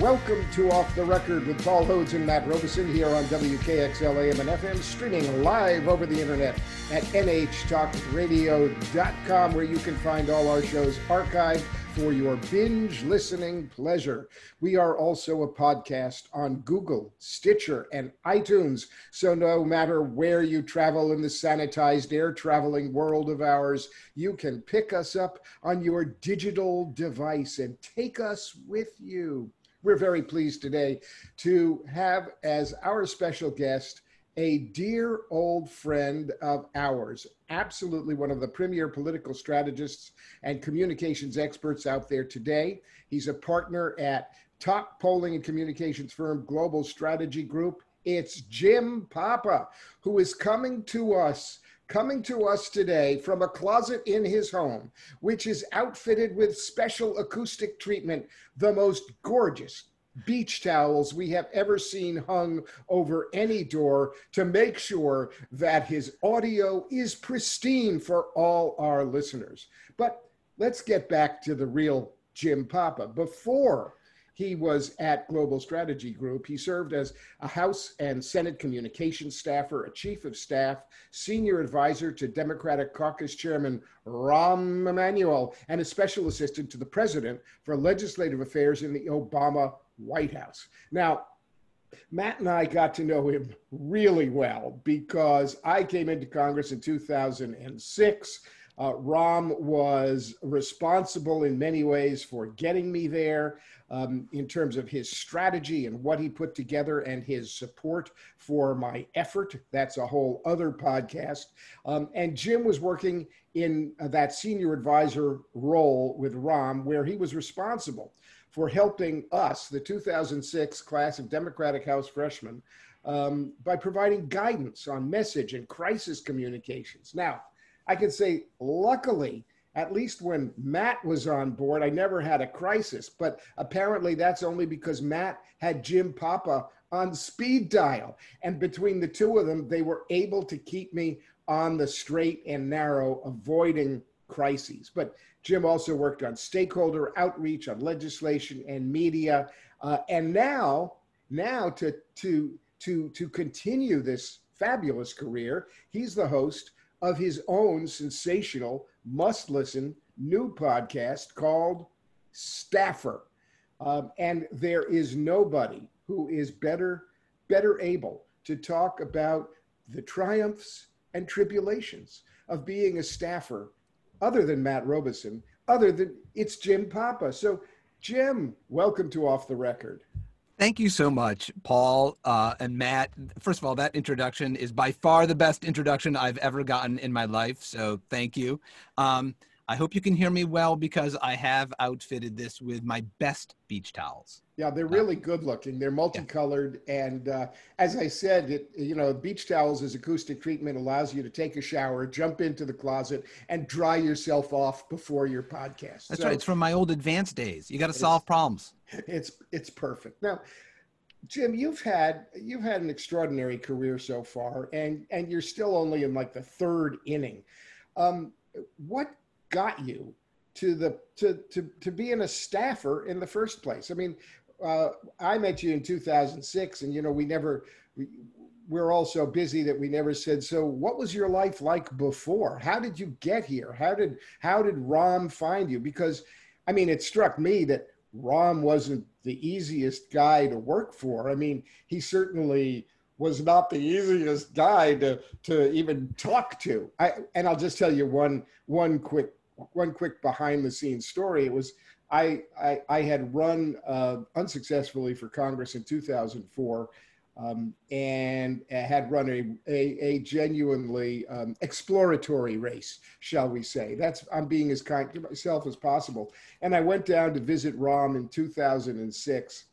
Welcome to Off the Record with Paul Hodes and Matt Robison here on WKXL AM and FM, streaming live over the internet at nhtalkradio.com, where you can find all our shows archived for your binge listening pleasure. We are also a podcast on Google, Stitcher, and iTunes. So no matter where you travel in the sanitized air traveling world of ours, you can pick us up on your digital device and take us with you. We're very pleased today to have as our special guest a dear old friend of ours, absolutely one of the premier political strategists and communications experts out there today. He's a partner at top polling and communications firm Global Strategy Group. It's Jim Papa, who is coming to us coming to us today from a closet in his home, which is outfitted with special acoustic treatment, the most gorgeous, beach towels we have ever seen hung over any door to make sure that his audio is pristine for all our listeners. But let's get back to the real Jim Papa. Before he was at Global Strategy Group. He served as a House and Senate communications staffer, a chief of staff, senior advisor to Democratic Caucus Chairman Rahm Emanuel, and a special assistant to the president for legislative affairs in the Obama White House. Now, Matt and I got to know him really well because I came into Congress in 2006. Uh, Rahm was responsible in many ways for getting me there um, in terms of his strategy and what he put together and his support for my effort. That's a whole other podcast. Um, and Jim was working in uh, that senior advisor role with Rahm, where he was responsible for helping us, the 2006 class of Democratic House freshmen, um, by providing guidance on message and crisis communications. Now, I can say, luckily, at least when Matt was on board, I never had a crisis, but apparently that's only because Matt had Jim Papa on speed dial. And between the two of them, they were able to keep me on the straight and narrow, avoiding crises. But Jim also worked on stakeholder outreach, on legislation and media, uh, and now, now to to to to continue this fabulous career, he's the host of his own sensational, must-listen new podcast called Staffer. Um, and there is nobody who is better better able to talk about the triumphs and tribulations of being a staffer other than Matt Robison, other than it's Jim Papa. So, Jim, welcome to Off the Record. Thank you so much, Paul uh, and Matt. First of all, that introduction is by far the best introduction I've ever gotten in my life. So, thank you. Um, I hope you can hear me well because I have outfitted this with my best beach towels. Yeah, they're really good looking. They're multicolored, yeah. and uh, as I said, it, you know, beach towels as acoustic treatment allows you to take a shower, jump into the closet, and dry yourself off before your podcast. That's so, right. It's from my old advanced days. You got to solve problems. It's it's perfect. Now, Jim, you've had you've had an extraordinary career so far, and and you're still only in like the third inning. Um, what got you to the to to to being a staffer in the first place. I mean, uh, I met you in 2006, and you know we never. We, we're all so busy that we never said so what was your life like before how did you get here how did how did Rahm find you because i mean it struck me that Rahm wasn't the easiest guy to work for i mean he certainly was not the easiest guy to to even talk to i and i'll just tell you one one quick one quick behind the scenes story. It was I I, I had run uh, unsuccessfully for Congress in 2004. Um, and had run a, a, a genuinely um, exploratory race, shall we say. That's I'm being as kind to myself as possible. And I went down to visit Rahm in 2006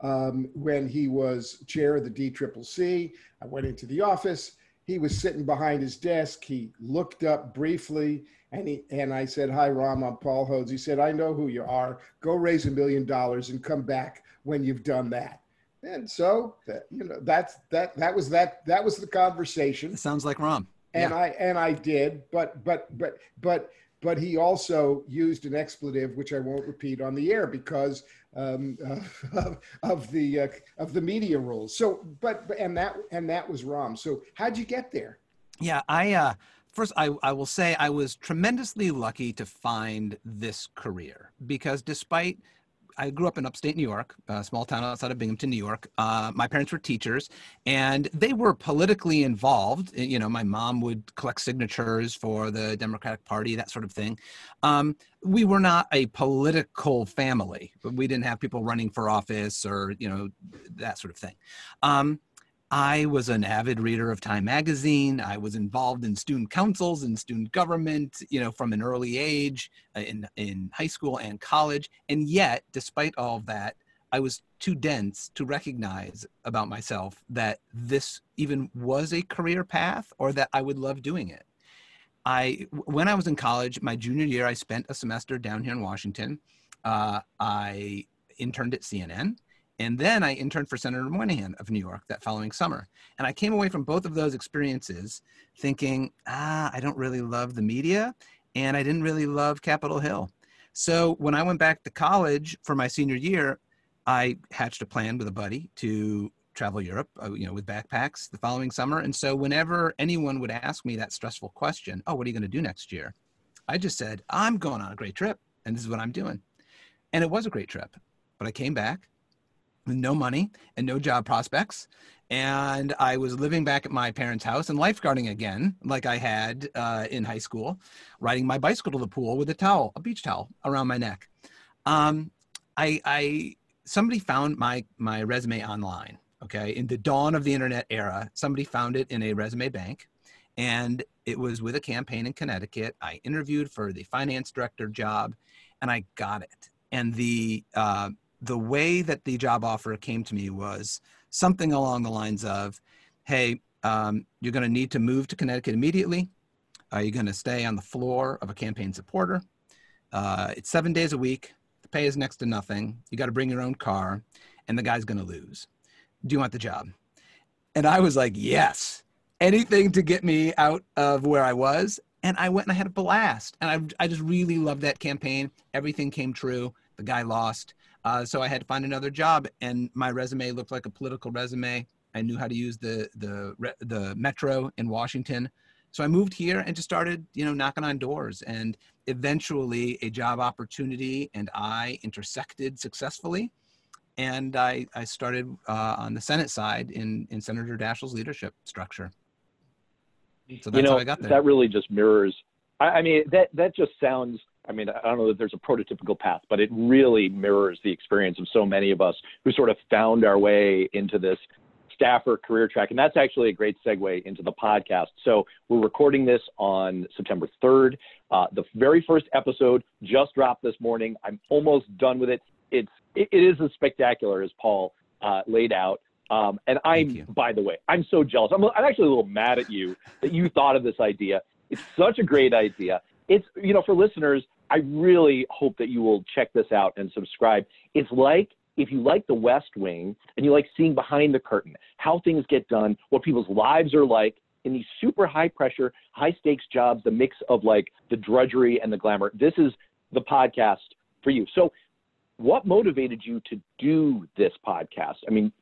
um, when he was chair of the DCCC. I went into the office. He was sitting behind his desk. He looked up briefly and he and I said, "Hi, Rahm. I'm Paul Hodes." He said, "I know who you are. Go raise a million dollars and come back when you've done that." And so, that, you know, that's that. That was that. That was the conversation. It sounds like Rahm. And yeah. I and I did, but but but but but he also used an expletive, which I won't repeat on the air because um, uh, of, the uh, of the media rules. So, but and that and that was Rahm. So, how'd you get there? Yeah, I uh, first I, I will say I was tremendously lucky to find this career because despite I grew up in upstate New York, a small town outside of Binghamton, New York. Uh, my parents were teachers, and they were politically involved. You know, my mom would collect signatures for the Democratic Party, that sort of thing. Um, we were not a political family. We didn't have people running for office or you know that sort of thing. Um, I was an avid reader of Time magazine. I was involved in student councils and student government, you know, from an early age uh, in, in high school and college. And yet, despite all of that, I was too dense to recognize about myself that this even was a career path or that I would love doing it. I, when I was in college, my junior year, I spent a semester down here in Washington. Uh, I interned at CNN. And then I interned for Senator Moynihan of New York that following summer. And I came away from both of those experiences thinking, ah, I don't really love the media and I didn't really love Capitol Hill. So when I went back to college for my senior year, I hatched a plan with a buddy to travel Europe, uh, you know, with backpacks the following summer. And so whenever anyone would ask me that stressful question, oh, what are you going to do next year? I just said, I'm going on a great trip and this is what I'm doing. And it was a great trip. But I came back with no money and no job prospects. And I was living back at my parents' house and lifeguarding again, like I had uh, in high school, riding my bicycle to the pool with a towel, a beach towel around my neck. Um, I, I somebody found my my resume online. Okay, in the dawn of the internet era, somebody found it in a resume bank, and it was with a campaign in Connecticut. I interviewed for the finance director job, and I got it. And the uh, the way that the job offer came to me was something along the lines of, hey, um, you're going to need to move to Connecticut immediately. Are you going to stay on the floor of a campaign supporter? Uh, it's seven days a week. The pay is next to nothing. You got to bring your own car, and the guy's going to lose. Do you want the job? And I was like, yes, anything to get me out of where I was. And I went and I had a blast. And I, I just really loved that campaign. Everything came true. The guy lost. Uh, so I had to find another job, and my resume looked like a political resume. I knew how to use the the the metro in Washington, so I moved here and just started, you know, knocking on doors. And eventually, a job opportunity and I intersected successfully, and I I started uh, on the Senate side in in Senator Daschle's leadership structure. So that's you know, how I got there. That really just mirrors. I, I mean, that that just sounds I mean, I don't know that there's a prototypical path, but it really mirrors the experience of so many of us who sort of found our way into this staffer career track. And that's actually a great segue into the podcast. So we're recording this on September 3rd. Uh, the very first episode just dropped this morning. I'm almost done with it. It's it, it is as spectacular as Paul uh, laid out. Um, and I'm, by the way, I'm so jealous. I'm, I'm actually a little mad at you that you thought of this idea. It's such a great idea. It's, you know, for listeners, I really hope that you will check this out and subscribe. It's like if you like The West Wing and you like seeing behind the curtain, how things get done, what people's lives are like in these super high pressure, high stakes jobs, the mix of like the drudgery and the glamour. This is the podcast for you. So, what motivated you to do this podcast? I mean,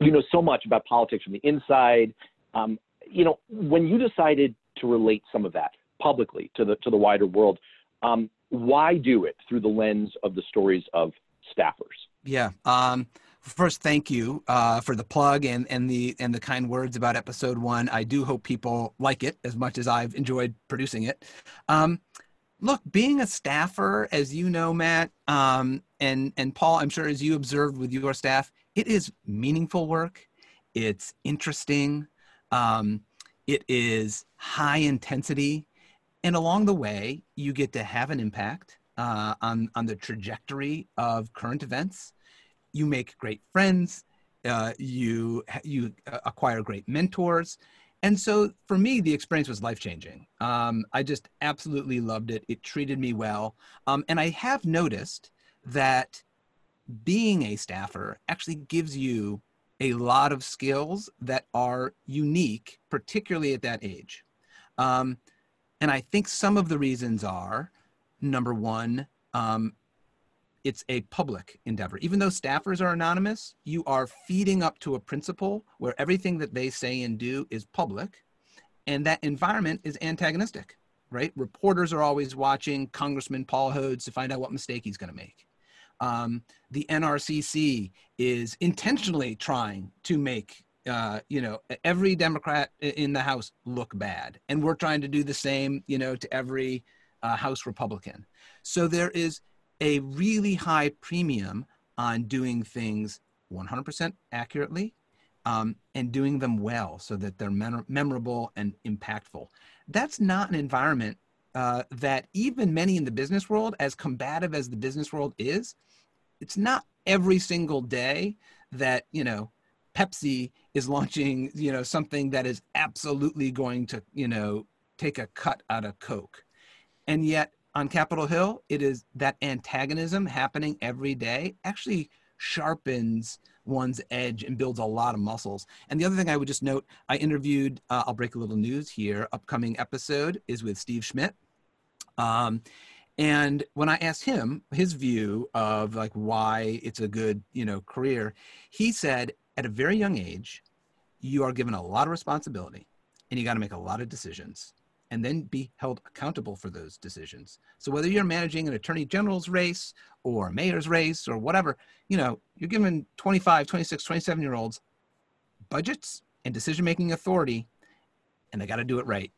you know so much about politics from the inside. Um, you know, when you decided to relate some of that publicly to the to the wider world, um, why do it through the lens of the stories of staffers? Yeah. Um, first, thank you uh, for the plug and, and the and the kind words about episode one. I do hope people like it as much as I've enjoyed producing it. Um, look, being a staffer, as you know, Matt, um, and and Paul, I'm sure as you observed with your staff, it is meaningful work. It's interesting. Um, it is high intensity and along the way, you get to have an impact uh, on, on the trajectory of current events. You make great friends. Uh, you, you acquire great mentors. And so for me, the experience was life changing. Um, I just absolutely loved it. It treated me well. Um, and I have noticed that being a staffer actually gives you a lot of skills that are unique, particularly at that age. Um, And I think some of the reasons are number one, um, it's a public endeavor. Even though staffers are anonymous, you are feeding up to a principal where everything that they say and do is public, and that environment is antagonistic, right? Reporters are always watching Congressman Paul Hodes to find out what mistake he's going to make. Um, the NRCC is intentionally trying to make uh, you know every Democrat in the House look bad, and we're trying to do the same, you know, to every uh, House Republican. So there is a really high premium on doing things 100% accurately um, and doing them well so that they're mem- memorable and impactful. That's not an environment uh, that even many in the business world, as combative as the business world is, it's not every single day that, you know, Pepsi is launching, you know, something that is absolutely going to, you know, take a cut out of Coke. And yet on Capitol Hill, it is that antagonism happening every day actually sharpens one's edge and builds a lot of muscles. And the other thing I would just note, I interviewed, uh, I'll break a little news here, upcoming episode is with Steve Schmidt. Um, and when I asked him his view of like why it's a good, you know, career, he said at a very young age, you are given a lot of responsibility and you got to make a lot of decisions and then be held accountable for those decisions. So whether you're managing an attorney general's race or a mayor's race or whatever, you know, you're given 25, 26, 27 year olds budgets and decision making authority and they got to do it right.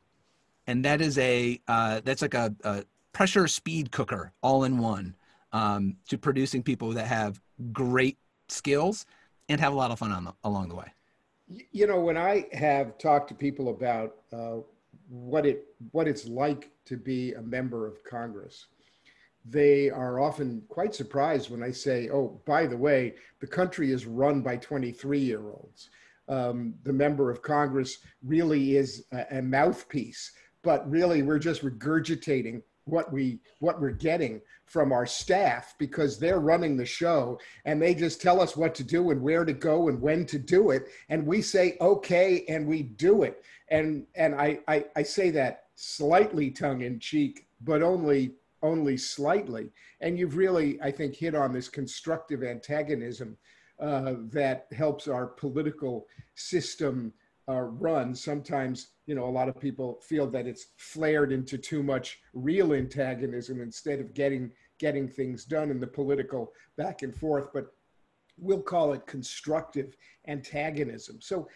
And that is a, uh, that's like a, a, pressure speed cooker all in one um, to producing people that have great skills and have a lot of fun on the, along the way. You know, when I have talked to people about uh, what it what it's like to be a member of Congress. They are often quite surprised when I say, "Oh, by the way, the country is run by 23-year-olds. Um, the member of Congress really is a, a mouthpiece, but really we're just regurgitating what we what we're getting from our staff because they're running the show and they just tell us what to do and where to go and when to do it and we say okay and we do it and and I, I, I say that slightly tongue in cheek, but only only slightly. And you've really, I think, hit on this constructive antagonism uh, that helps our political system uh, run. Sometimes, you know, a lot of people feel that it's flared into too much real antagonism instead of getting getting things done in the political back and forth. But we'll call it constructive antagonism. So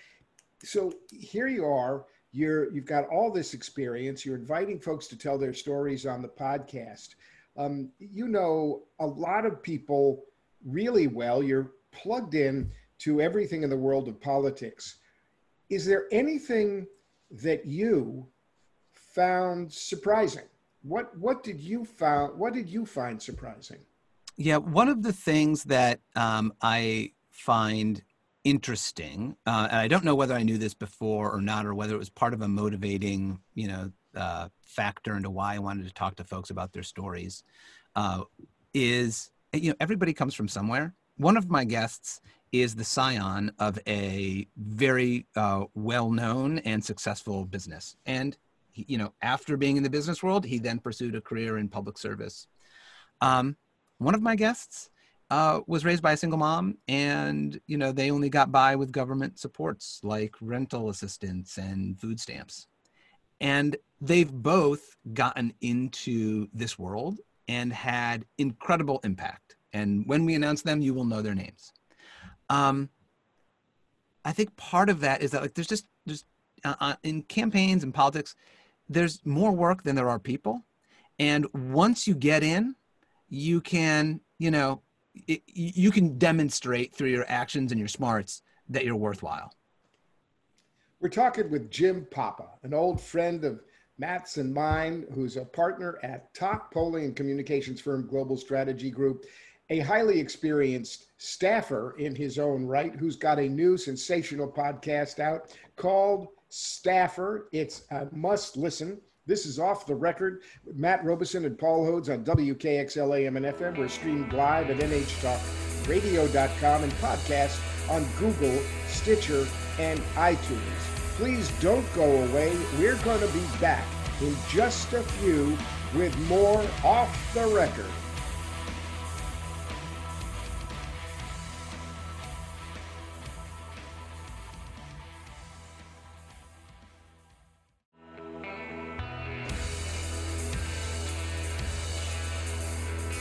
so here you are you're you've got all this experience you're inviting folks to tell their stories on the podcast um, you know a lot of people really well you're plugged in to everything in the world of politics is there anything that you found surprising what what did you found what did you find surprising yeah one of the things that um, i find interesting. Uh, and I don't know whether I knew this before or not, or whether it was part of a motivating, you know, uh, factor into why I wanted to talk to folks about their stories. Uh, is you know everybody comes from somewhere. One of my guests is the scion of a very uh, well-known and successful business, and he, you know after being in the business world, he then pursued a career in public service. Um, one of my guests uh, was raised by a single mom and you know they only got by with government supports like rental assistance and food stamps. And they've both gotten into this world and had incredible impact and when we announce them you will know their names. Um, i think part of that is that like there's just there's uh, uh in campaigns and politics there's more work than there are people. And once you get in you can you know it, you can demonstrate through your actions and your smarts that you're worthwhile. We're talking with Jim Papa, an old friend of Matt's and mine, who's a partner at top polling and communications firm Global Strategy Group, a highly experienced staffer in his own right, who's got a new sensational podcast out called Staffer. It's a must listen. This is Off the Record Matt Robison and Paul Hodes on WKXL AM and FM. We're streamed live at nhtalkradio.com and podcast on Google, Stitcher, and iTunes. Please don't go away. We're going to be back in just a few with more off the record.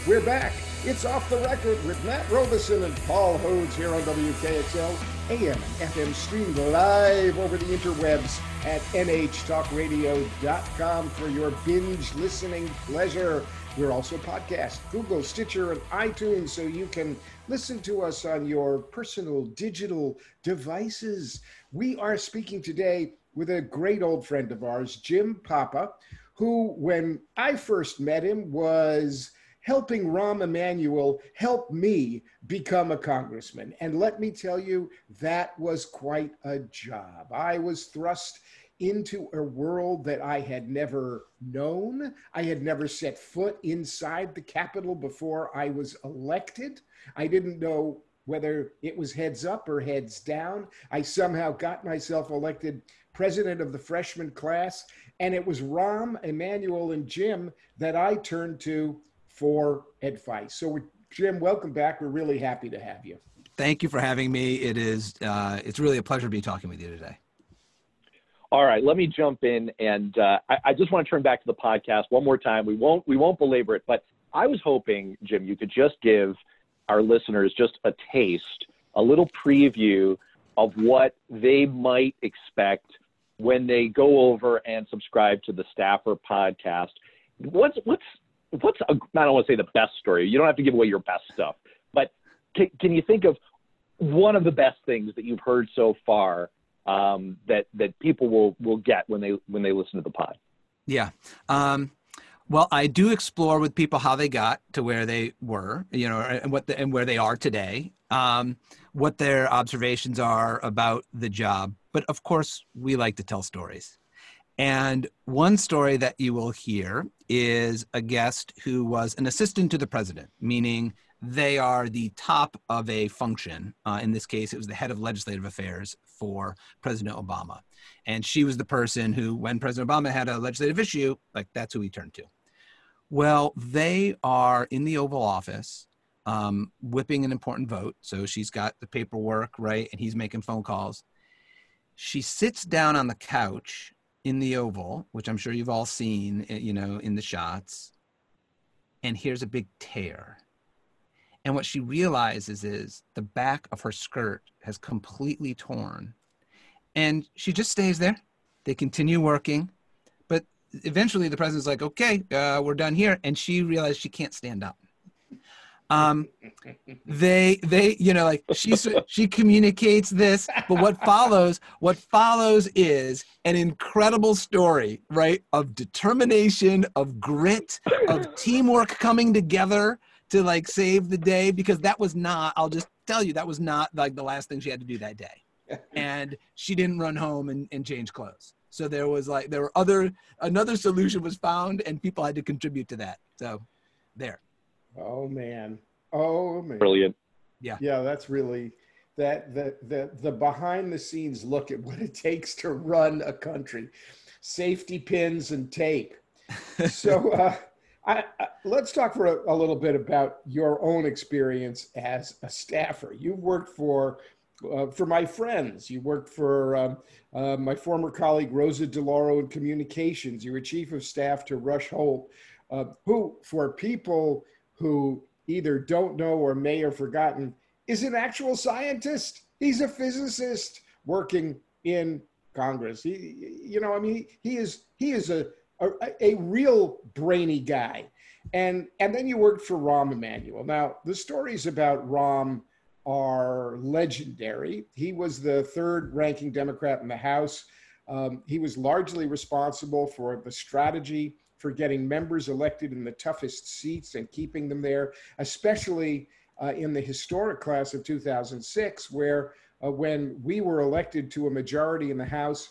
We're back. It's off the record with Matt Robison and Paul Hodes here on WKXL, AM and FM streamed live over the interwebs at nhtalkradio.com for your binge listening pleasure. We're also podcast, Google, Stitcher, and iTunes, so you can listen to us on your personal digital devices. We are speaking today with a great old friend of ours, Jim Papa, who, when I first met him, was helping Rahm Emanuel help me become a congressman. And let me tell you, that was quite a job. I was thrust into a world that I had never known. I had never set foot inside the Capitol before I was elected. I didn't know whether it was heads up or heads down. I somehow got myself elected president of the freshman class, and it was Rahm, Emanuel, and Jim that I turned to for advice. So, Jim, welcome back. We're really happy to have you. Thank you for having me. It is uh, it's really a pleasure to be talking with you today. All right, let me jump in, and uh, I, I, just want to turn back to the podcast one more time. We won't we won't belabor it, but I was hoping, Jim, you could just give our listeners just a taste, a little preview of what they might expect when they go over and subscribe to the Staffer podcast. What's what's what's a, I don't want to say the best story. You don't have to give away your best stuff, but can, can you think of one of the best things that you've heard so far um, that that people will will get when they when they listen to the pod? Yeah. Um, well, I do explore with people how they got to where they were, you know, and what the, and where they are today, um, what their observations are about the job. But of course, we like to tell stories. And one story that you will hear is a guest who was an assistant to the president, meaning they are the top of a function. Uh, in this case, it was the head of legislative affairs for President Obama. And she was the person who, when President Obama had a legislative issue, like that's who he turned to. Well, they are in the Oval Office um, whipping an important vote. So she's got the paperwork, right? And he's making phone calls. She sits down on the couch in the oval, which I'm sure you've all seen, eh, you know, in the shots. And here's a big tear. And what she realizes is the back of her skirt has completely torn. And she just stays there. They continue working. But eventually the president's like, okay, uh, we're done here. And she realizes she can't stand up um they they you know like she she communicates this but what follows what follows is an incredible story right of determination of grit of teamwork coming together to like save the day because that was not i'll just tell you that was not like the last thing she had to do that day. And she didn't run home and, and change clothes. So there was like there were other another solution was found and people had to contribute to that. So there Oh man. Oh man. Brilliant. Yeah. Yeah, that's really that the the the behind the scenes look at what it takes to run a country. Safety pins and tape. so uh, I, I, let's talk for a, a, little bit about your own experience as a staffer. You've worked for uh, for my friends. You worked for um, uh, my former colleague Rosa DeLauro in communications. You were chief of staff to Rush Holt, uh, who, for people who either don't know or may have forgotten, is an actual scientist. He's a physicist working in Congress. He, you know, I mean, he is he is a a, a real brainy guy. And and then you worked for Rahm Emanuel. Now the stories about Rahm are legendary. He was the third ranking Democrat in the House. Um, he was largely responsible for the strategy for getting members elected in the toughest seats and keeping them there, especially uh, in the historic class of 2006, where uh, when we were elected to a majority in the House,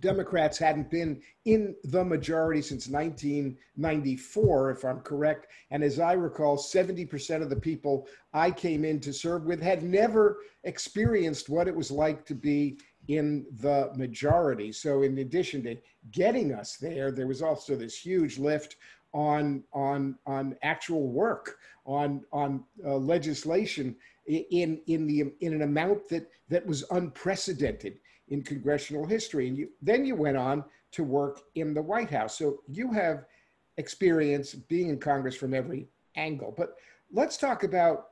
Democrats hadn't been in the majority since 1994, if I'm correct. And as I recall, 70% of the people I came in to serve with had never experienced what it was like to be in the majority. So, in addition to getting us there, there was also this huge lift on on on actual work on on uh, legislation in in the in an amount that that was unprecedented in congressional history. And you then you went on to work in the White House. So you have experience being in Congress from every angle. But let's talk about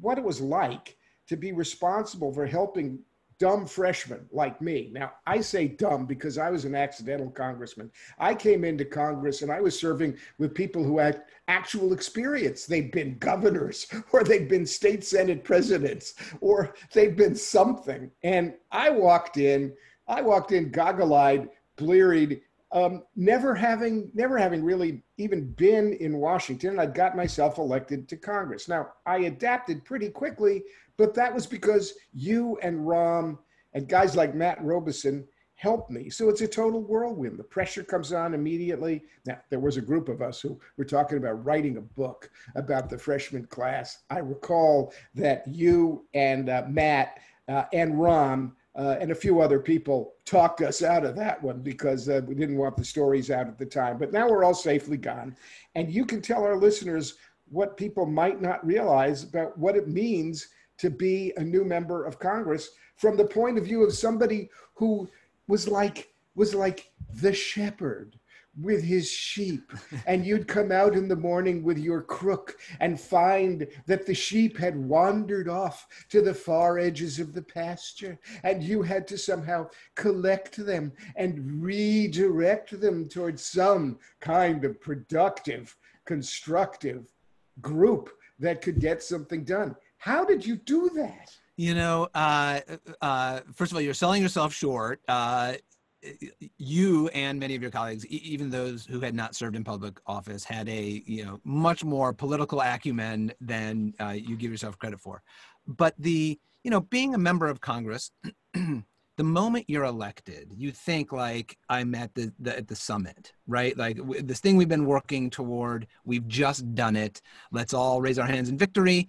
what it was like to be responsible for helping dumb freshmen like me. Now, I say dumb because I was an accidental congressman. I came into Congress and I was serving with people who had actual experience. They'd been governors or they'd been state senate presidents or they'd been something. And I walked in, I walked in goggle eyed, bleary um, never having never having really even been in Washington, I'd got myself elected to Congress. Now I adapted pretty quickly, but that was because you and Rahm and guys like Matt Robison helped me. So it's a total whirlwind. The pressure comes on immediately. Now there was a group of us who were talking about writing a book about the freshman class. I recall that you and uh, Matt uh, and Rahm uh, and a few other people talked us out of that one because uh, we didn't want the stories out at the time. But now we're all safely gone. And you can tell our listeners what people might not realize about what it means to be a new member of Congress from the point of view of somebody who was like was like the shepherd with his sheep, and you'd come out in the morning with your crook and find that the sheep had wandered off to the far edges of the pasture, and you had to somehow collect them and redirect them towards some kind of productive, constructive group that could get something done. How did you do that? You know, uh, uh, first of all, you're selling yourself short. Uh, you and many of your colleagues, even those who had not served in public office, had a you know much more political acumen than uh, you give yourself credit for. But the you know being a member of Congress, the moment you're elected, you think like I'm at the, the at the summit, right? Like w- this thing we've been working toward, we've just done it. Let's all raise our hands in victory,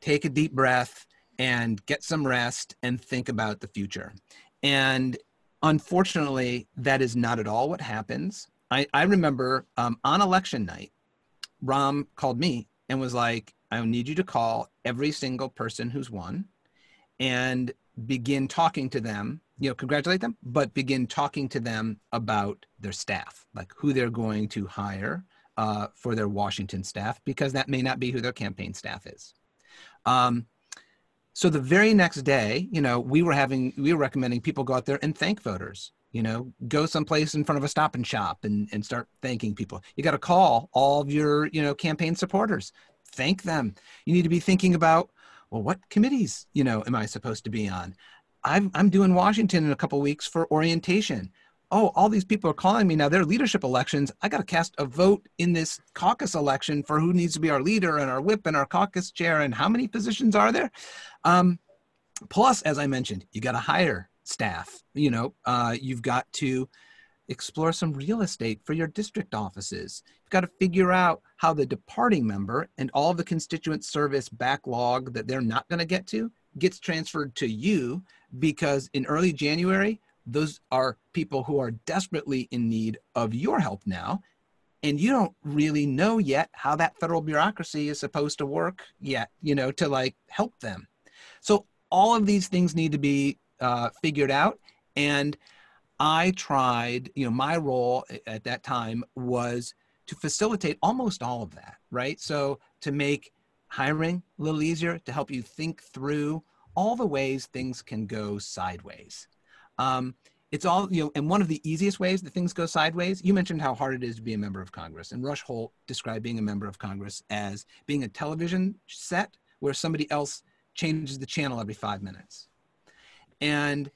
take a deep breath, and get some rest, and think about the future. And Unfortunately, that is not at all what happens. I, I remember um, on election night, Rahm called me and was like, I need you to call every single person who's won and begin talking to them, you know, congratulate them, but begin talking to them about their staff, like who they're going to hire uh, for their Washington staff, because that may not be who their campaign staff is. Um, so the very next day, you know, we were having, we were recommending people go out there and thank voters. You know, go someplace in front of a stop and shop and, and start thanking people. You got to call all of your, you know, campaign supporters, thank them. You need to be thinking about, well, what committees, you know, am I supposed to be on? I'm, I'm doing Washington in a couple weeks for orientation oh, all these people are calling me now. They're leadership elections. I got to cast a vote in this caucus election for who needs to be our leader and our whip and our caucus chair. And how many positions are there? Um, plus, as I mentioned, you got to hire staff. You know, uh, you've got to explore some real estate for your district offices. You've got to figure out how the departing member and all the constituent service backlog that they're not going to get to gets transferred to you because in early January, those are people who are desperately in need of your help now. And you don't really know yet how that federal bureaucracy is supposed to work yet you know to like help them. So all of these things need to be uh, figured out. And i tried you know my role at that time was to facilitate almost all of that right? So to make hiring a little easier to help you think through all the ways things can go sideways um, it's all, you know, and one of the easiest ways that things go sideways, you mentioned how hard it is to be a member of Congress. And Rush Holt described being a member of Congress as being a television set where somebody else changes the channel every five minutes. And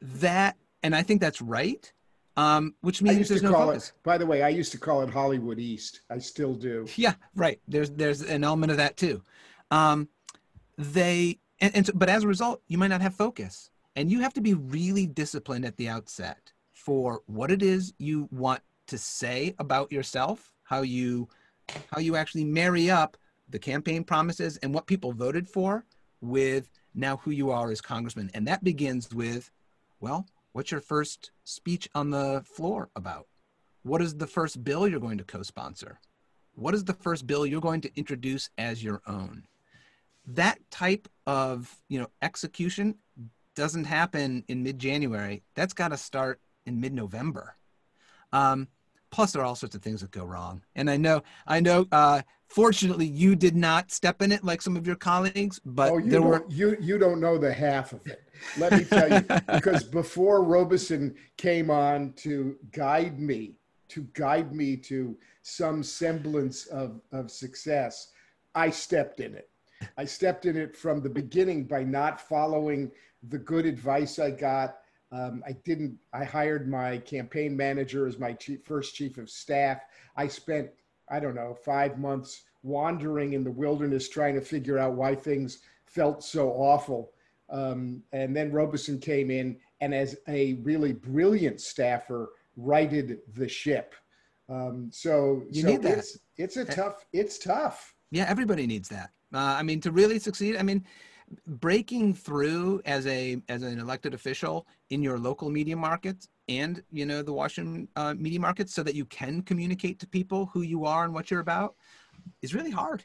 that, and I think that's right. Um, which means there's no focus. It, by the way, I used to call it Hollywood East. I still do. Yeah, right. There's there's an element of that too. Um, they and, and so, but as a result, you might not have focus. And you have to be really disciplined at the outset for what it is you want to say about yourself, how you how you actually marry up the campaign promises and what people voted for with now who you are as congressman. And that begins with Well, what's your first speech on the floor about? What is the first bill you're going to co sponsor? What is the first bill you're going to introduce as your own? That type of you know execution doesn't happen in mid-January. That's got to start in mid-November. Um, plus, there are all sorts of things that go wrong. And I know, I know. Uh, fortunately, you did not step in it like some of your colleagues, but oh, you there were. You you don't know the half of it. Let me tell you, because before Robison came on to guide me to guide me to some semblance of, of success, I stepped in it. I stepped in it from the beginning by not following the good advice I got. Um, I didn't, I hired my campaign manager as my chief, first chief of staff. I spent, I don't know, five months wandering in the wilderness trying to figure out why things felt so awful. Um, and then Robison came in, and as a really brilliant staffer, righted the ship. Um, so you so need that. It's, it's a tough. It's tough. Yeah, everybody needs that. Uh, I mean, to really succeed, I mean, breaking through as a as an elected official in your local media market and you know the Washington uh, media markets, so that you can communicate to people who you are and what you're about, is really hard.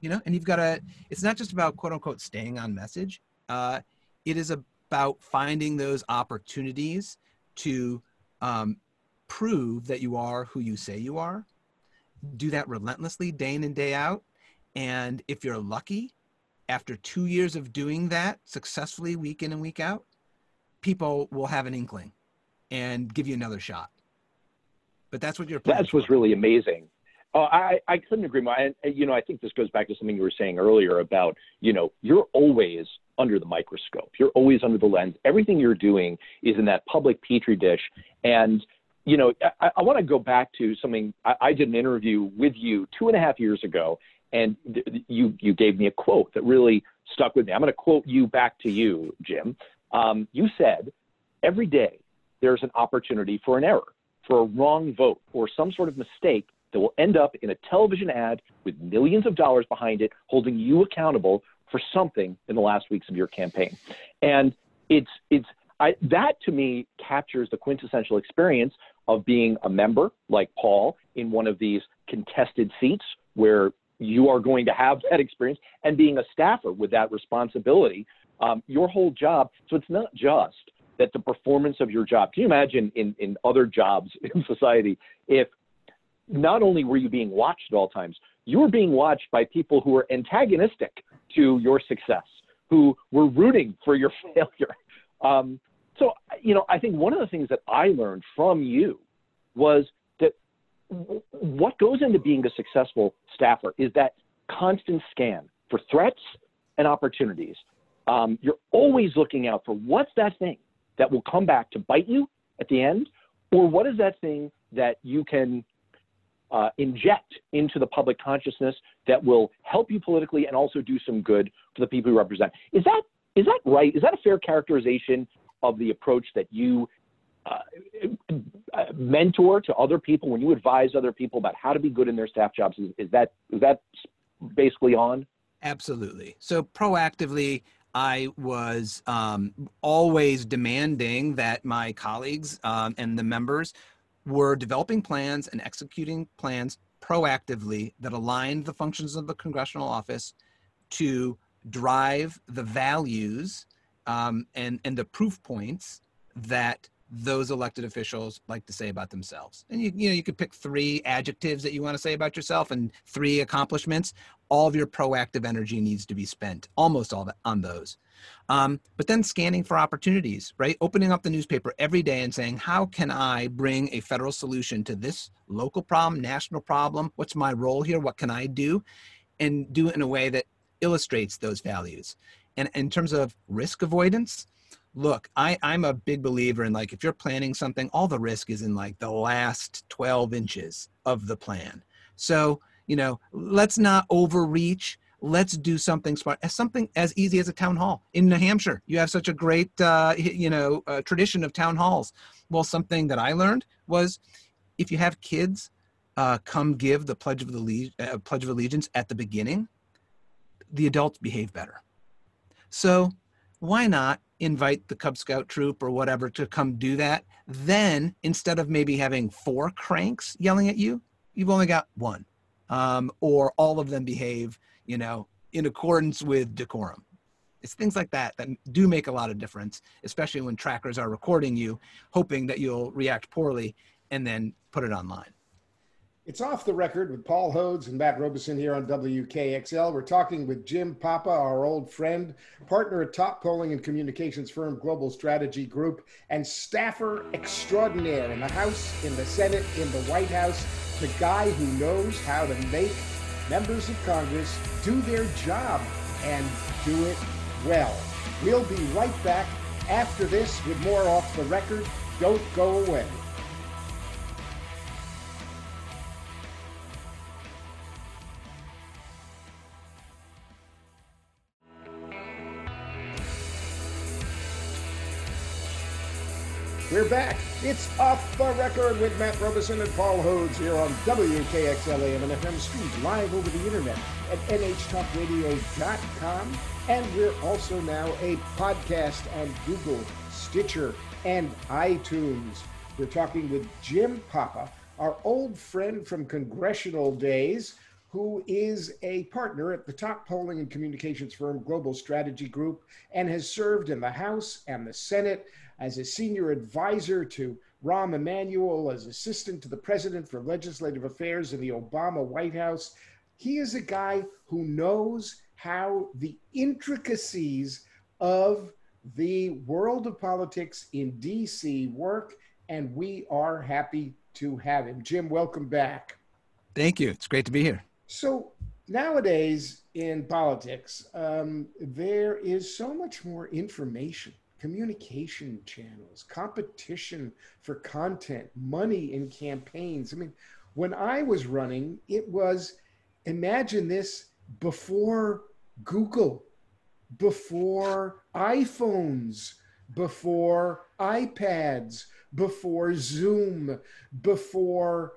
You know, and you've got to. It's not just about quote unquote staying on message. Uh, it is about finding those opportunities to um, prove that you are who you say you are. Do that relentlessly, day in and day out. And if you're lucky, after two years of doing that successfully, week in and week out, people will have an inkling and give you another shot. But that's what you're. That's was really amazing. Oh, I, I couldn't agree more. And, you know, I think this goes back to something you were saying earlier about, you know, you're always under the microscope. You're always under the lens. Everything you're doing is in that public petri dish. And you know, I, I want to go back to something. I, I, did an interview with you two and a half years ago, and you you gave me a quote that really stuck with me. I'm going to quote you back to you, Jim. Um, you said, "Every day there's an opportunity for an error, for a wrong vote, or some sort of mistake that will end up in a television ad with millions of dollars behind it, holding you accountable for something in the last weeks of your campaign." And it's it's I, that to me captures the quintessential experience of being a member like Paul in one of these contested seats where you are going to have that experience and being a staffer with that responsibility. Um, your whole job. So it's not just that the performance of your job. Can you imagine in, in other jobs in society if not only were you being watched at all times, you were being watched by people who were antagonistic to your success, who were rooting for your failure. Um, so, you know, I think one of the things that I learned from you was what goes into being a successful staffer is that constant scan for threats and opportunities. Um, you're always looking out for what's that thing that will come back to bite you at the end, or what is that thing that you can uh, inject into the public consciousness that will help you politically and also do some good for the people you represent. Is that is that right? Is that a fair characterization of the approach that you uh, mentor to other people when you advise other people about how to be good in their staff jobs? Is, is that is that basically on? Absolutely. So proactively, I was um, always demanding that my colleagues um, and the members were developing plans and executing plans proactively that aligned the functions of the congressional office to drive the values um, and and the proof points that those elected officials like to say about themselves. And you you know you could pick three adjectives that you want to say about yourself and three accomplishments. All of your proactive energy needs to be spent, almost all on those. Um, but then scanning for opportunities, right? Opening up the newspaper every day and saying, how can I bring a federal solution to this local problem, national problem? What's my role here? What can I do? And do it in a way that illustrates those values. And in terms of risk avoidance, look, I, I'm a big believer in like if you're planning something, all the risk is in like the last 12 inches of the plan. So, you know, let's not overreach. Let's do something smart. As something as easy as a town hall in New Hampshire. You have such a great, uh, you know, uh, tradition of town halls. Well, something that I learned was if you have kids uh, come give the pledge of the uh, pledge of allegiance at the beginning, the adults behave better. So why not invite the Cub Scout troop or whatever to come do that? Then instead of maybe having four cranks yelling at you, you've only got one, um, or all of them behave, you know, in accordance with decorum. It's things like that that do make a lot of difference, especially when trackers are recording you, hoping that you'll react poorly and then put it online. It's off the record with Paul Hodes and Matt Robison here on WKXL. We're talking with Jim Papa, our old friend, partner at top polling and communications firm Global Strategy Group, and staffer extraordinaire in the House, in the Senate, in the White House, the guy who knows how to make members of Congress do their job and do it well. We'll be right back after this with more off the record. Don't go away. We're back. It's off the record with Matt Robison and Paul Hodes here on WKXL AM and FM streams live over the internet at nhtalkradio.com. And we're also now a podcast on Google, Stitcher, and iTunes. We're talking with Jim Papa, our old friend from congressional days, who is a partner at the top polling and communications firm Global Strategy Group and has served in the House and the Senate as a senior advisor to Rahm Emanuel, as assistant to the president for legislative affairs in the Obama White House. He is a guy who knows how the intricacies of the world of politics in DC work, and we are happy to have him. Jim, welcome back. Thank you. It's great to be here. So, nowadays in politics, um, there is so much more information communication channels, competition for content, money in campaigns. I mean, when I was running, it was imagine this before Google, before iPhones, before iPads, before Zoom, before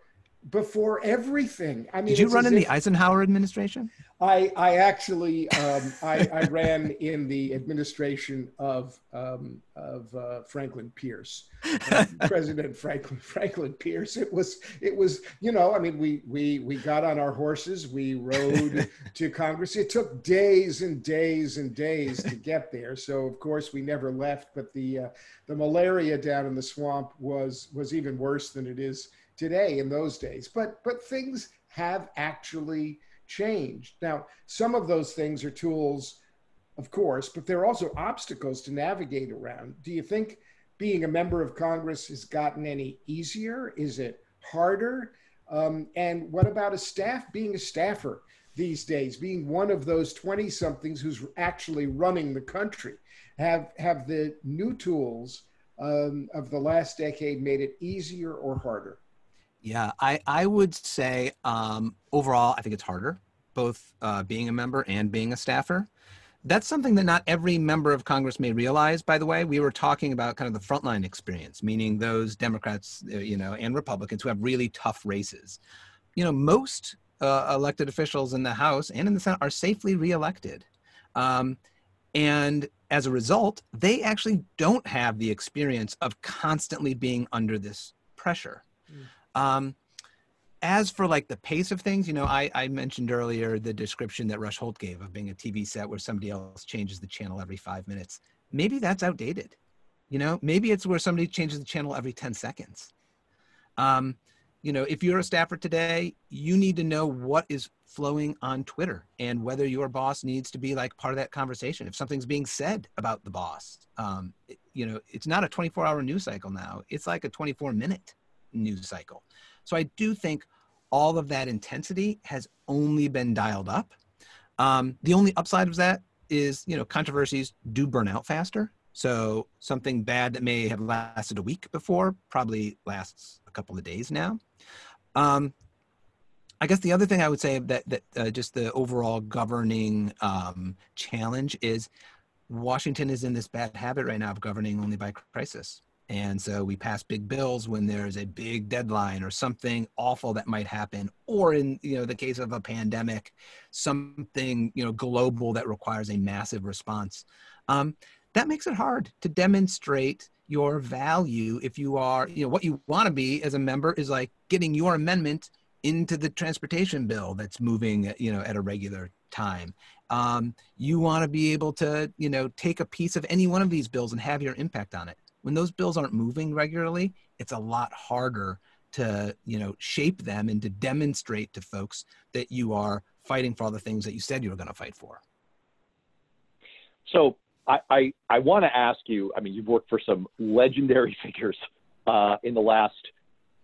before everything. I mean, did you run in if, the Eisenhower administration? I I actually um, I, I ran in the administration of um, of uh, Franklin Pierce, uh, President Franklin Franklin Pierce. It was it was you know I mean we we we got on our horses, we rode to Congress. It took days and days and days to get there. So of course we never left. But the uh, the malaria down in the swamp was was even worse than it is today in those days. But but things have actually changed. Now, some of those things are tools, of course, but they're also obstacles to navigate around. Do you think being a member of Congress has gotten any easier? Is it harder? Um, and what about a staff being a staffer these days, being one of those 20 somethings who's actually running the country? Have, have the new tools um, of the last decade made it easier or harder? Yeah, I, I would say um, overall, I think it's harder, both uh, being a member and being a staffer. That's something that not every member of Congress may realize, by the way. We were talking about kind of the frontline experience, meaning those Democrats, uh, you know, and Republicans who have really tough races. You know, most uh, elected officials in the House and in the Senate are safely reelected. Um, and as a result, they actually don't have the experience of constantly being under this pressure. Um, as for like the pace of things, you know, I, I mentioned earlier the description that Rush Holt gave of being a TV set where somebody else changes the channel every five minutes. Maybe that's outdated. You know, maybe it's where somebody changes the channel every 10 seconds. Um, you know, if you're a staffer today, you need to know what is flowing on Twitter and whether your boss needs to be like part of that conversation. If something's being said about the boss, um, it, you know, it's not a 24 hour news cycle now. It's like a 24 minute news cycle. So I do think all of that intensity has only been dialed up. Um, the only upside of that is, you know, controversies do burn out faster. So something bad that may have lasted a week before probably lasts a couple of days now. Um, I guess the other thing I would say that that uh, just the overall governing um, challenge is Washington is in this bad habit right now of governing only by crisis. And so we pass big bills when there's a big deadline or something awful that might happen, or in you know the case of a pandemic, something you know global that requires a massive response. Um, that makes it hard to demonstrate your value if you are, you know, what you want to be as a member is like getting your amendment into the transportation bill that's moving, you know, at a regular time. Um, you want to be able to, you know, take a piece of any one of these bills and have your impact on it. When those bills aren't moving regularly, it's a lot harder to, you know, shape them and to demonstrate to folks that you are fighting for all the things that you said you were going to fight for. So I, I, I want to ask you, I mean, you've worked for some legendary figures uh, in the last,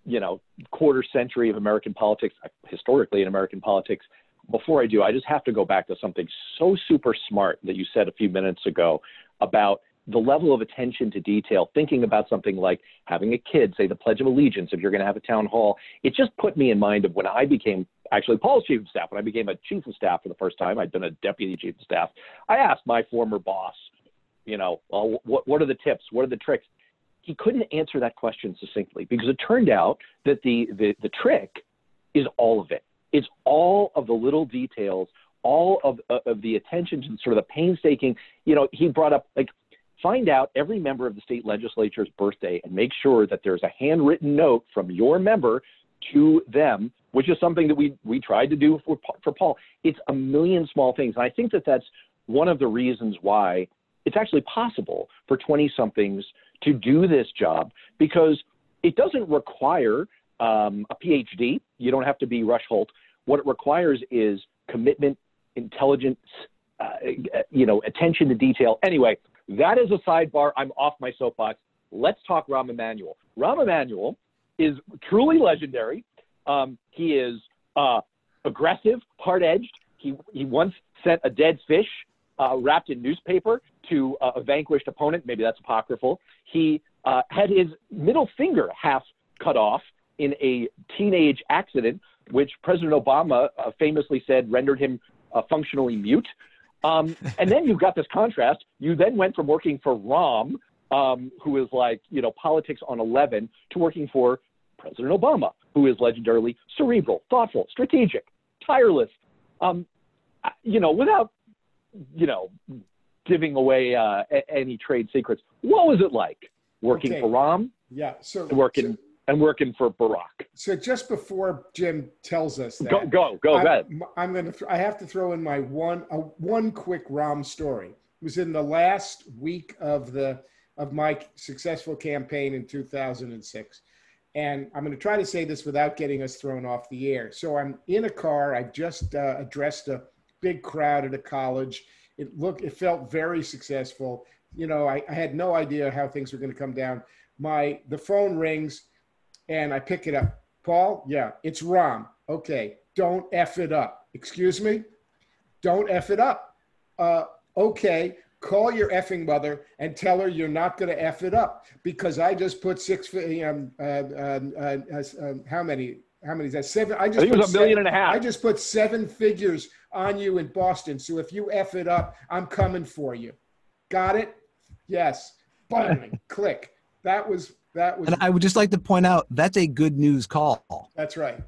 you know, quarter century of American politics, historically in American politics. Before I do, I just have to go back to something so super smart that you said a few minutes ago about the level of attention to detail, thinking about something like having a kid say the Pledge of Allegiance if you're going to have a town hall. It just put me in mind of when I became actually Paul's chief of staff. When I became a chief of staff for the first time, I'd been a deputy chief of staff. I asked my former boss, you know, well, what, what are the tips? What are the tricks? He couldn't answer that question succinctly because it turned out that the, the, the trick is all of it. It's all of the little details, all of, of the attention to sort of the painstaking, you know, he brought up like find out every member of the state legislature's birthday and make sure that there's a handwritten note from your member to them, which is something that we we tried to do for for Paul. It's a million small things, and I think that that's one of the reasons why it's actually possible for 20 somethings to do this job because it doesn't require um, a PhD. You don't have to be Rush Holt. What it requires is commitment, intelligence, uh, you know, attention to detail. Anyway, that is a sidebar. I'm off my soapbox. Let's talk Rahm Emanuel. Rahm Emanuel is truly legendary. Um, he is uh, aggressive, hard edged. He, he once sent a dead fish uh, wrapped in newspaper to uh, a vanquished opponent. Maybe that's apocryphal. He uh, had his middle finger half cut off in a teenage accident, which President Obama uh, famously said rendered him uh, functionally mute. Um, and then you've got this contrast. You then went from working for Rahm, um, who is like, you know, politics on 11, to working for President Obama, who is legendarily cerebral, thoughtful, strategic, tireless. Um, you know, without, you know, giving away uh, any trade secrets, what was it like working okay. for Rahm? Yeah, so working. So, and working for Barack. So just before Jim tells us that, go go go I'm, ahead. I'm going to. I have to throw in my one uh, one quick Rahm story. It was in the last week of the of my successful campaign in 2006. And I'm going to try to say this without getting us thrown off the air. So I'm in a car. I just uh, addressed a big crowd at a college. It looked, it felt very successful. You know, I, I had no idea how things were going to come down. My the phone rings and I pick it up. Paul, yeah, it's Rahm. Okay, don't F it up. Excuse me? Don't F it up. Uh, okay, call your effing mother and tell her you're not going to F it up because I just put six, um, uh, uh, uh, uh how many? How many is that? Seven. I just I was a million seven, and a half. I just put seven figures on you in Boston. So if you F it up, I'm coming for you. Got it? Yes. Button, click. That was that was. And I would just like to point out that's a good news call. That's right.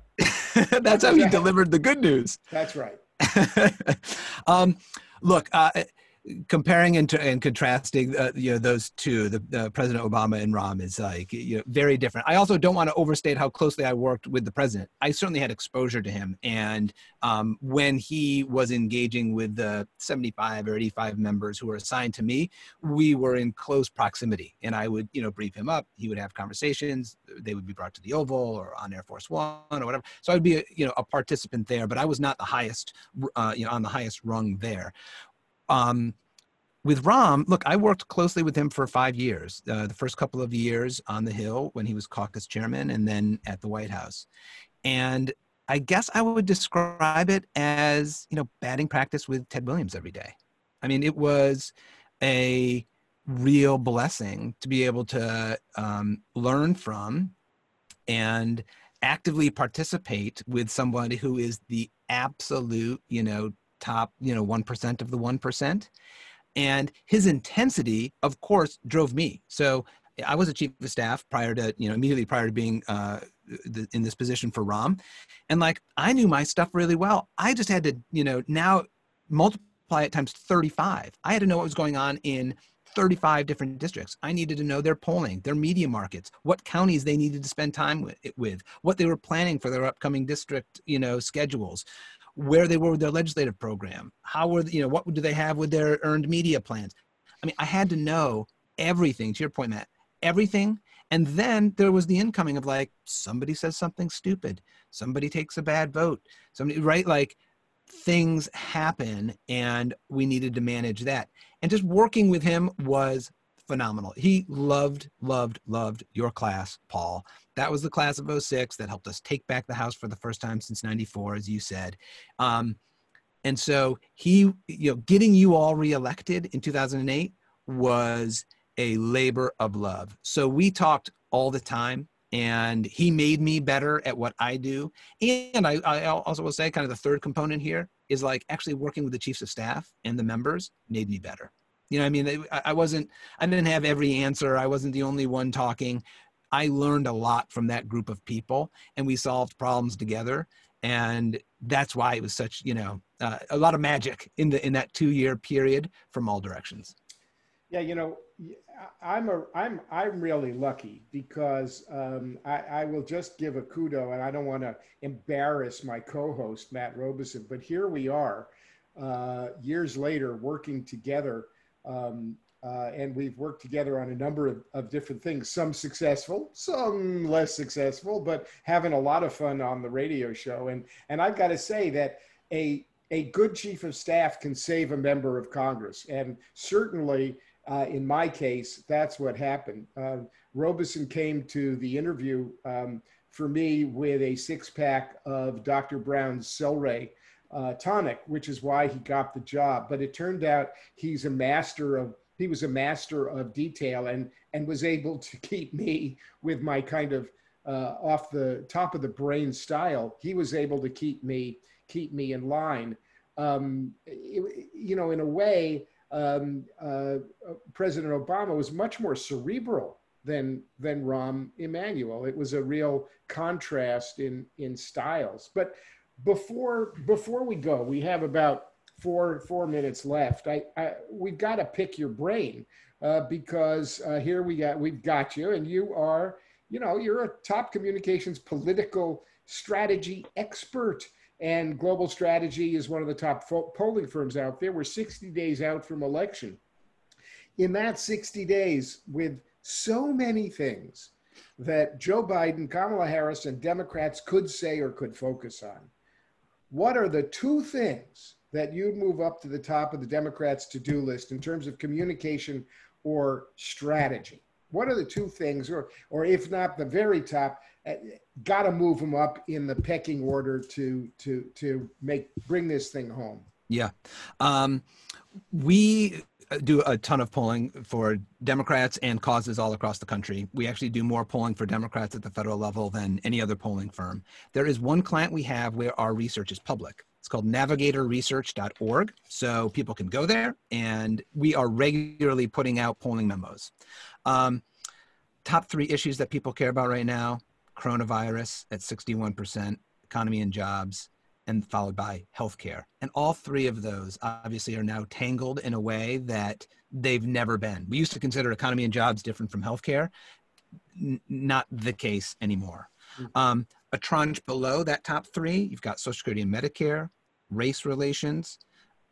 that's how he delivered the good news. That's right. um, look, uh, comparing and, and contrasting uh, you know those two the president obama and rahm is like you know very different. I also don't want to overstate how closely i worked with the president. I certainly had exposure to him. And um, when he was engaging with the 75 or 85 members who were assigned to me we were in close proximity. And i would you know brief him up. He would have conversations. They would be brought to the oval or on air force one or whatever. So i'd be a, you know a participant there but i was not the highest uh, you know on the highest rung there um, with Rahm, look, I worked closely with him for five years. Uh, the first couple of years on the Hill when he was caucus chairman, and then at the White House. And I guess I would describe it as you know batting practice with Ted Williams every day. I mean, it was a real blessing to be able to um, learn from and actively participate with somebody who is the absolute, you know, top, you know, 1% of the 1%. And his intensity, of course, drove me. So I was a chief of staff prior to, you know, immediately prior to being uh, the, in this position for Rahm. And like, I knew my stuff really well. I just had to, you know, now multiply it times 35. I had to know what was going on in 35 different districts. I needed to know their polling, their media markets, what counties they needed to spend time with, with what they were planning for their upcoming district, you know, schedules, where they were with their legislative program, how were, you know, what do they have with their earned media plans. I mean, I had to know everything. To your point, Matt, everything. And then there was the incoming of like somebody says something stupid, somebody takes a bad vote, somebody right like things happen and we needed to manage that. And just working with him was phenomenal. He loved, loved, loved your class, Paul. That was the class of 06 that helped us take back the house for the first time since 94, as you said. Um, and so he, you know, getting you all reelected in 2008 was a labor of love. So we talked all the time and he made me better at what I do. And I, I, also will say, kind of the third component here is like actually working with the chiefs of staff and the members made me better. You know, I mean, I wasn't, I didn't have every answer. I wasn't the only one talking. I learned a lot from that group of people, and we solved problems together. And that's why it was such, you know, uh, a lot of magic in the in that two year period from all directions. Yeah, you know, I'm a I'm I'm really lucky because um, I, I will just give a kudo, and I don't want to embarrass my co-host Matt Robison, but here we are, uh, years later, working together, um, uh, and we've worked together on a number of, of different things. Some successful, some less successful, but having a lot of fun on the radio show. And and I've got to say that a a good chief of staff can save a member of Congress, and certainly uh, in my case, that's what happened. Uh, Robison came to the interview um, for me with a six pack of Dr. Brown's Cel-Ray uh, tonic, which is why he got the job. But it turned out he's a master of he was a master of detail and and was able to keep me with my kind of uh, off the top of the brain style. He was able to keep me keep me in line. Um, it, you know, in a way, um, uh, President Obama was much more cerebral than than Rahm Emanuel. It was a real contrast in in styles. But before before we go, we have about four four minutes left. I, I we've got to pick your brain uh, because uh, here we got we've got you, and you are you know you're a top communications political strategy expert and Global Strategy is one of the top polling firms out there. We're 60 days out from election. In that 60 days, with so many things that Joe Biden, Kamala Harris, and Democrats could say or could focus on, what are the two things that you'd move up to the top of the Democrats' to do list in terms of communication or strategy? What are the two things, or, or if not the very top, got to move them up in the pecking order to to to make bring this thing home. Yeah, um, we do a ton of polling for Democrats and causes all across the country. We actually do more polling for Democrats at the federal level than any other polling firm. There is one client we have where our research is public. It's called navigatorresearch.org. So people can go there and we are regularly putting out polling memos. Um, top three issues that people care about right now coronavirus at 61%, economy and jobs, and followed by healthcare. And all three of those obviously are now tangled in a way that they've never been. We used to consider economy and jobs different from healthcare. N- not the case anymore. Mm-hmm. Um, a tranche below that top three, you've got Social Security and Medicare, race relations,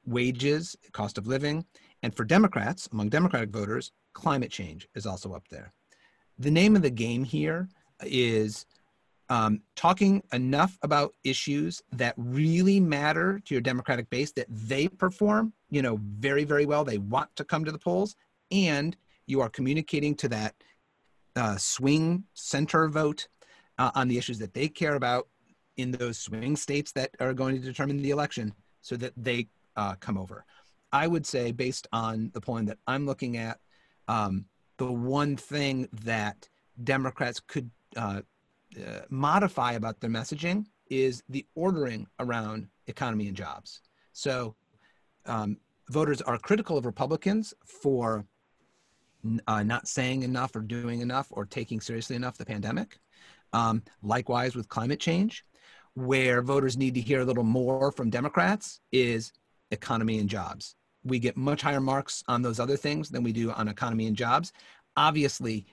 wages, cost of living, and for Democrats, among Democratic voters, climate change is also up there. The name of the game here is um, talking enough about issues that really matter to your Democratic base that they perform, you know, very, very well. They want to come to the polls, and you are communicating to that uh, swing center vote uh, on the issues that they care about in those swing states that are going to determine the election so that they uh, come over. I would say, based on the polling that I'm looking at, um, the one thing that Democrats could uh, uh, modify about their messaging is the ordering around economy and jobs. So um, voters are critical of Republicans for uh, not saying enough or doing enough or taking seriously enough the pandemic. Um, likewise with climate change, where voters need to hear a little more from Democrats is economy and jobs. we get much higher marks on those other things than we do on economy and jobs. Obviously,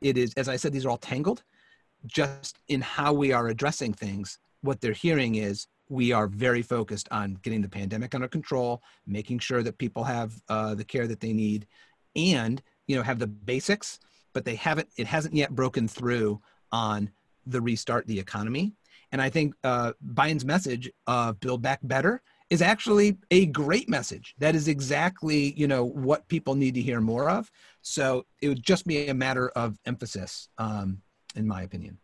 it is, as I said, these are all tangled. Just in how we are addressing things, what they're hearing is we are very focused on getting the pandemic under control, making sure that people have uh, the care that they need, and you know have the basics. But they haven't. It hasn't yet broken through on the restart the economy. And I think uh, Biden's message of "Build Back Better" is actually a great message. That is exactly you know what people need to hear more of. So it would just be a matter of emphasis, um, in my opinion.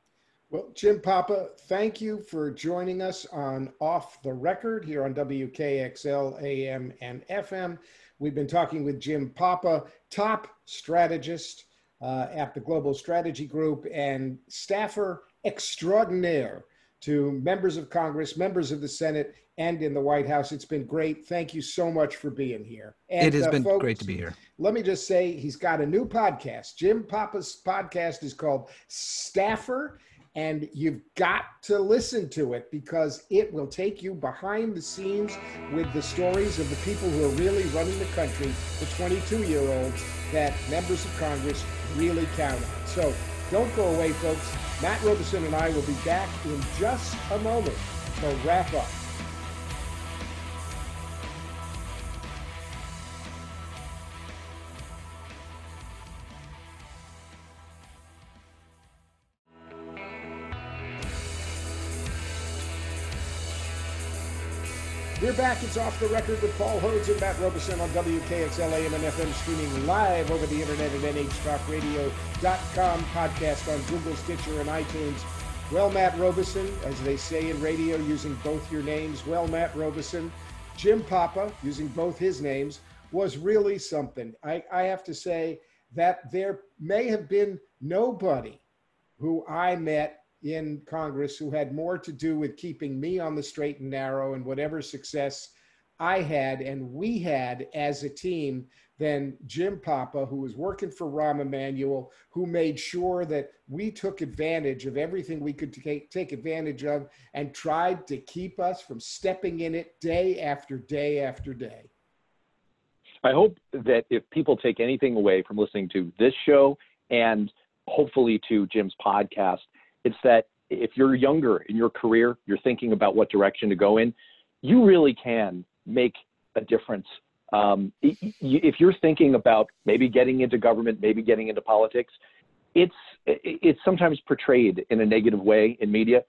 Well, Jim Papa, thank you for joining us on Off the Record here on WKXL AM and FM. We've been talking with Jim Papa, top strategist uh, at the Global Strategy Group and staffer extraordinaire to members of Congress, members of the Senate, and in the White House. It's been great. Thank you so much for being here. And, it has uh, been folks, great to be here. Let me just say he's got a new podcast. Jim Papa's podcast is called Staffer, and you've got to listen to it because it will take you behind the scenes with the stories of the people who are really running the country, the 22 year olds that members of Congress really count on. So don't go away, folks. Matt Robison and I will be back in just a moment to wrap up. Back. It's off the record with Paul Hodes and Matt Robison on WKXL AM and FM, streaming live over the internet at nhtalkradio.com, podcast on Google, Stitcher, and iTunes. Well, Matt Robison, as they say in radio, using both your names. Well, Matt Robison, Jim Papa, using both his names, was really something. I, I have to say that there may have been nobody who I met in Congress who had more to do with keeping me on the straight and narrow and whatever success I had and we had as a team than Jim Papa, who was working for Rahm Emanuel, who made sure that we took advantage of everything we could take, take advantage of and tried to keep us from stepping in it day after day after day. I hope that if people take anything away from listening to this show and hopefully to Jim's podcast, it's that if you're younger in your career, you're thinking about what direction to go in, you really can make a difference. Um, if you're thinking about maybe getting into government, maybe getting into politics, it's it's sometimes portrayed in a negative way in media.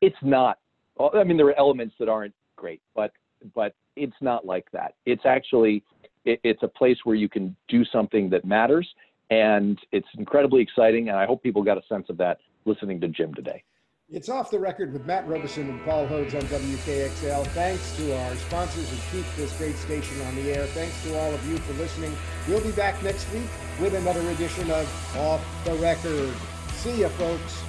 It's not. I mean, there are elements that aren't great, but but it's not like that. It's actually it, it's a place where you can do something that matters, and it's incredibly exciting. And I hope people got a sense of that listening to Jim today. It's off the record with Matt Robison and Paul Hodes on WKXL. Thanks to our sponsors who keep this great station on the air. Thanks to all of you for listening. We'll be back next week with another edition of Off the Record. See you, folks.